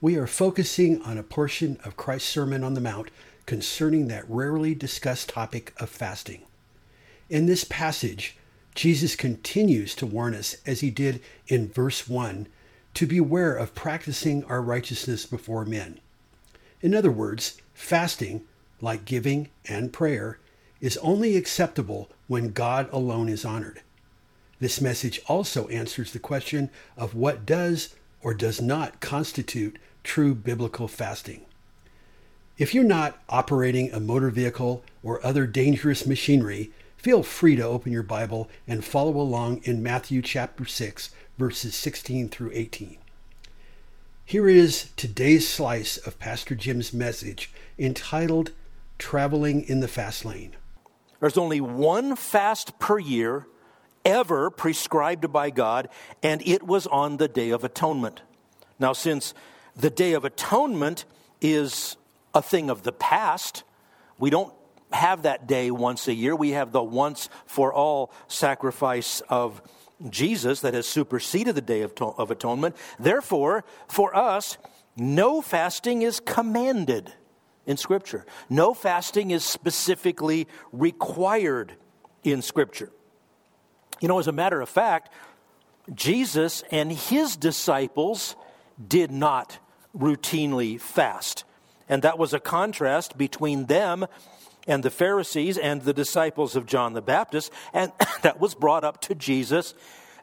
we are focusing on a portion of Christ's Sermon on the Mount concerning that rarely discussed topic of fasting. In this passage, Jesus continues to warn us, as he did in verse 1, to beware of practicing our righteousness before men. In other words, fasting, like giving and prayer, is only acceptable when God alone is honored. This message also answers the question of what does or does not constitute true biblical fasting. If you're not operating a motor vehicle or other dangerous machinery, feel free to open your Bible and follow along in Matthew chapter 6, verses 16 through 18. Here is today's slice of Pastor Jim's message entitled Traveling in the Fast Lane. There's only one fast per year ever prescribed by God, and it was on the Day of Atonement. Now, since the Day of Atonement is a thing of the past. We don't have that day once a year. We have the once for all sacrifice of Jesus that has superseded the Day of, of Atonement. Therefore, for us, no fasting is commanded in Scripture. No fasting is specifically required in Scripture. You know, as a matter of fact, Jesus and his disciples did not routinely fast. And that was a contrast between them and the Pharisees and the disciples of John the Baptist. And that was brought up to Jesus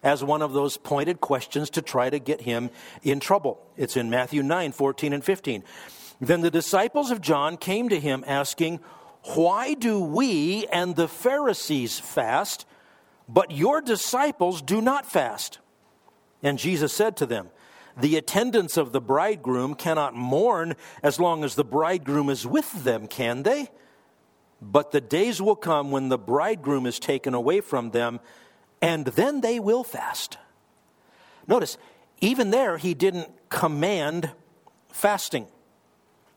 as one of those pointed questions to try to get him in trouble. It's in Matthew 9 14 and 15. Then the disciples of John came to him asking, Why do we and the Pharisees fast, but your disciples do not fast? And Jesus said to them, the attendants of the bridegroom cannot mourn as long as the bridegroom is with them, can they? But the days will come when the bridegroom is taken away from them, and then they will fast. Notice, even there, he didn't command fasting.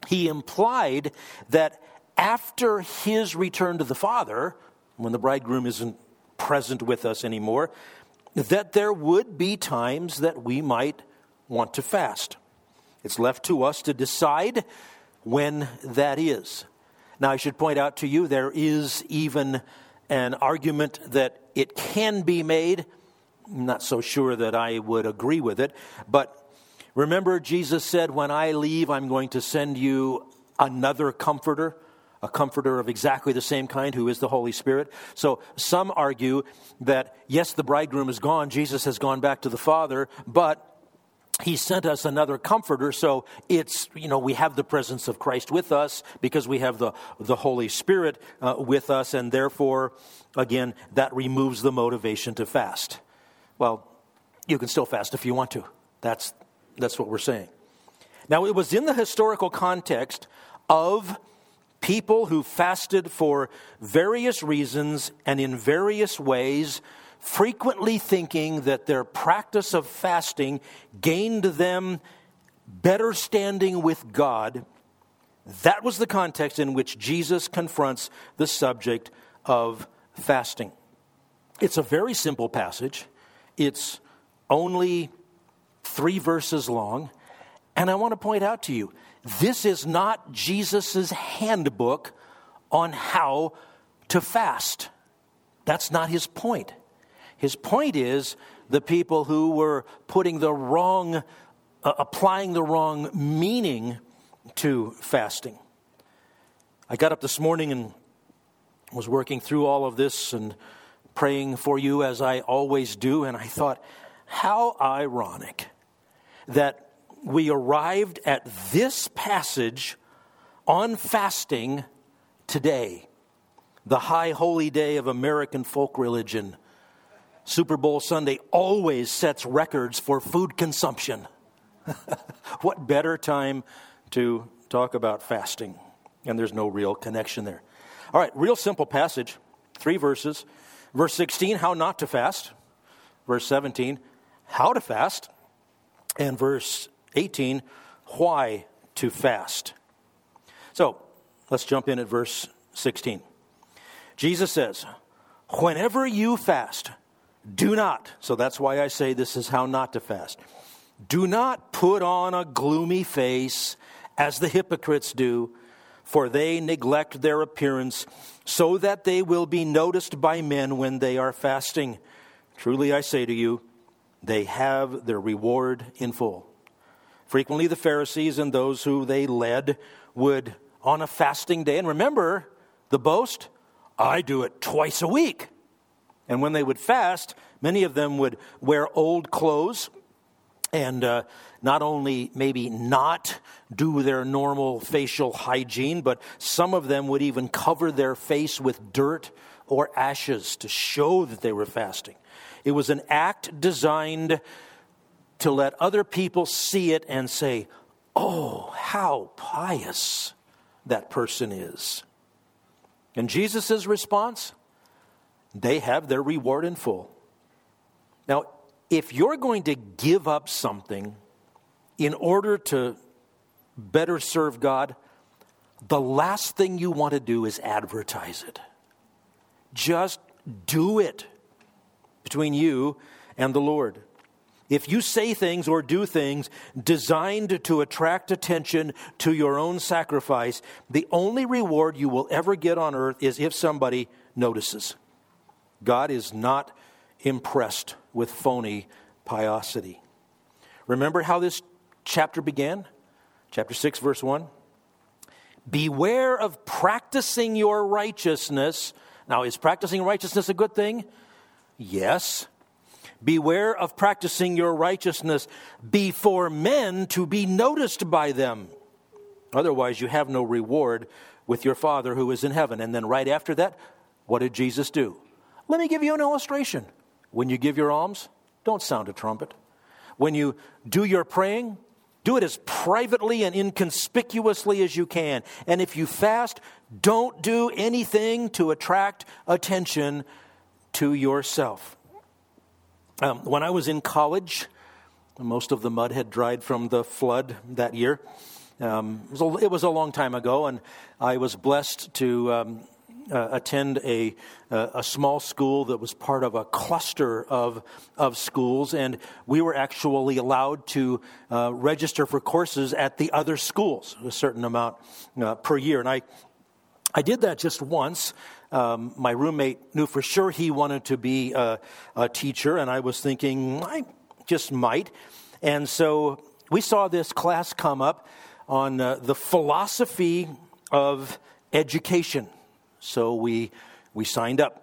He implied that after his return to the Father, when the bridegroom isn't present with us anymore, that there would be times that we might want to fast. It's left to us to decide when that is. Now, I should point out to you there is even an argument that it can be made. I'm not so sure that I would agree with it, but remember, Jesus said, When I leave, I'm going to send you another comforter a comforter of exactly the same kind who is the Holy Spirit. So some argue that yes, the bridegroom is gone, Jesus has gone back to the Father, but he sent us another comforter so it's you know we have the presence of christ with us because we have the the holy spirit uh, with us and therefore again that removes the motivation to fast. Well you can still fast if you want to. That's that's what we're saying. Now it was in the historical context of people who fasted for various reasons and in various ways frequently thinking that their practice of fasting gained them better standing with God. That was the context in which Jesus confronts the subject of fasting. It's a very simple passage. It's only three verses long. And I want to point out to you this is not Jesus' handbook on how to fast. That's not his point. His point is the people who were putting the wrong, uh, applying the wrong meaning to fasting. I got up this morning and was working through all of this and praying for you as I always do, and I thought, how ironic that we arrived at this passage on fasting today, the high holy day of American folk religion Super Bowl Sunday always sets records for food consumption. what better time to talk about fasting, and there's no real connection there. All right, real simple passage, three verses. Verse 16, how not to fast. Verse 17, how to fast. And verse 18, why to fast. So let's jump in at verse 16. Jesus says, Whenever you fast, do not, so that's why I say this is how not to fast. Do not put on a gloomy face as the hypocrites do, for they neglect their appearance, so that they will be noticed by men when they are fasting. Truly I say to you, they have their reward in full. Frequently, the Pharisees and those who they led would, on a fasting day, and remember the boast, I do it twice a week. And when they would fast, many of them would wear old clothes and uh, not only maybe not do their normal facial hygiene, but some of them would even cover their face with dirt or ashes to show that they were fasting. It was an act designed to let other people see it and say, Oh, how pious that person is. And Jesus' response? They have their reward in full. Now, if you're going to give up something in order to better serve God, the last thing you want to do is advertise it. Just do it between you and the Lord. If you say things or do things designed to attract attention to your own sacrifice, the only reward you will ever get on earth is if somebody notices. God is not impressed with phony piosity. Remember how this chapter began? Chapter 6, verse 1. Beware of practicing your righteousness. Now, is practicing righteousness a good thing? Yes. Beware of practicing your righteousness before men to be noticed by them. Otherwise, you have no reward with your Father who is in heaven. And then, right after that, what did Jesus do? Let me give you an illustration. When you give your alms, don't sound a trumpet. When you do your praying, do it as privately and inconspicuously as you can. And if you fast, don't do anything to attract attention to yourself. Um, when I was in college, most of the mud had dried from the flood that year. Um, it, was a, it, was a, long time ago, and I was blessed to um, uh, attend a, uh, a small school that was part of a cluster of, of schools, and we were actually allowed to uh, register for courses at the other schools, a certain amount uh, per year. And I, I did that just once. Um, my roommate knew for sure he wanted to be a, a teacher, and I was thinking, I just might. And so we saw this class come up on uh, the philosophy of education. So we, we signed up.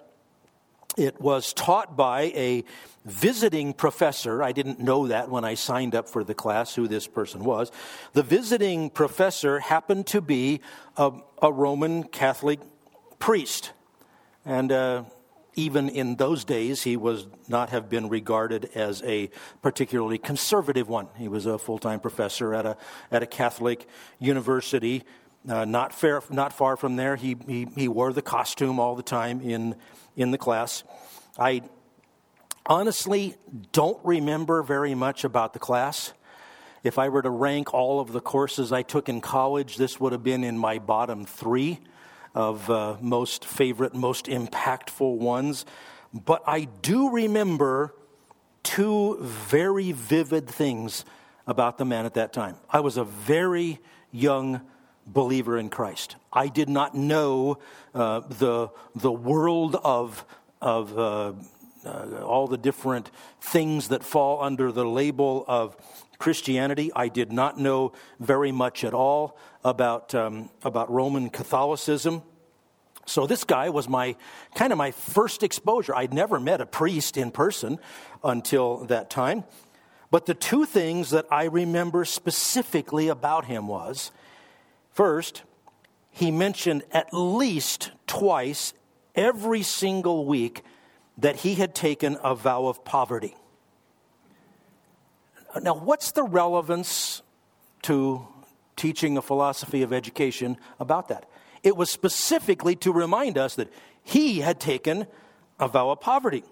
It was taught by a visiting professor. I didn't know that when I signed up for the class, who this person was. The visiting professor happened to be a, a Roman Catholic priest. And uh, even in those days, he was not have been regarded as a particularly conservative one. He was a full time professor at a, at a Catholic university. Uh, not, fair, not far from there, he, he, he wore the costume all the time in, in the class. I honestly don't remember very much about the class. If I were to rank all of the courses I took in college, this would have been in my bottom three of uh, most favorite, most impactful ones. But I do remember two very vivid things about the man at that time. I was a very young believer in Christ. I did not know uh, the, the world of, of uh, uh, all the different things that fall under the label of Christianity. I did not know very much at all about, um, about Roman Catholicism. So this guy was my kind of my first exposure. I'd never met a priest in person until that time. But the two things that I remember specifically about him was First, he mentioned at least twice every single week that he had taken a vow of poverty. Now, what's the relevance to, teaching a philosophy of education about that. It was specifically to remind us that he had taken a vow of poverty.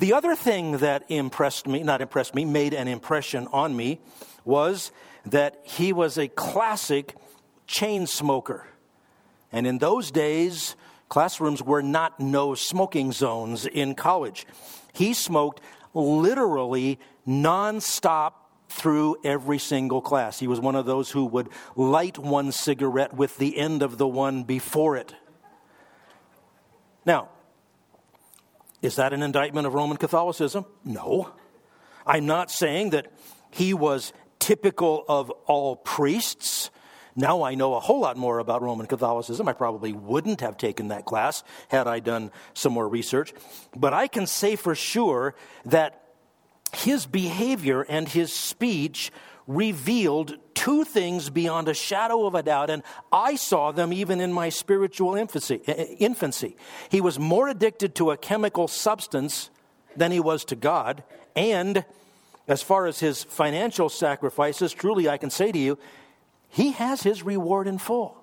The other thing that impressed me, not impressed me, made an impression on me was that he was a classic chain smoker. And in those days, classrooms were not no smoking zones in college. He smoked literally nonstop through every single class. He was one of those who would light one cigarette with the end of the one before it. Now, is that an indictment of Roman Catholicism? No. I'm not saying that he was typical of all priests. Now I know a whole lot more about Roman Catholicism. I probably wouldn't have taken that class had I done some more research. But I can say for sure that his behavior and his speech revealed two things beyond a shadow of a doubt, and I saw them even in my spiritual infancy. Eh, eh, infancy. He was more addicted to a chemical substance than he was to God, and as far as his financial sacrifices, truly I can say to you, he has his reward in full.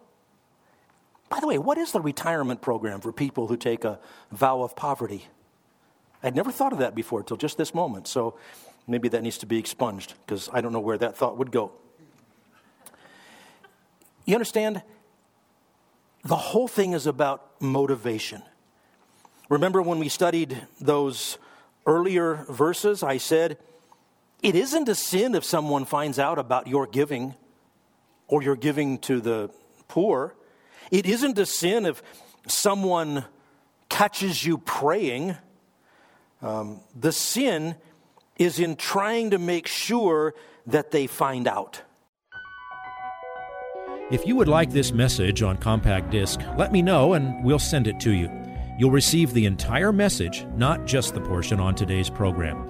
By the way, what is the retirement program for people who take a vow of poverty? I'd never thought of that before until just this moment. So maybe that needs to be expunged because I don't know where that thought would go. You understand? The whole thing is about motivation. Remember when we studied those earlier verses? I said, it isn't a sin if someone finds out about your giving or your giving to the poor. It isn't a sin if someone catches you praying um, the sin is in trying to make sure that they find out. If you would like this message on compact disc, let me know and we'll send it to you. You'll receive the entire message, not just the portion on today's program.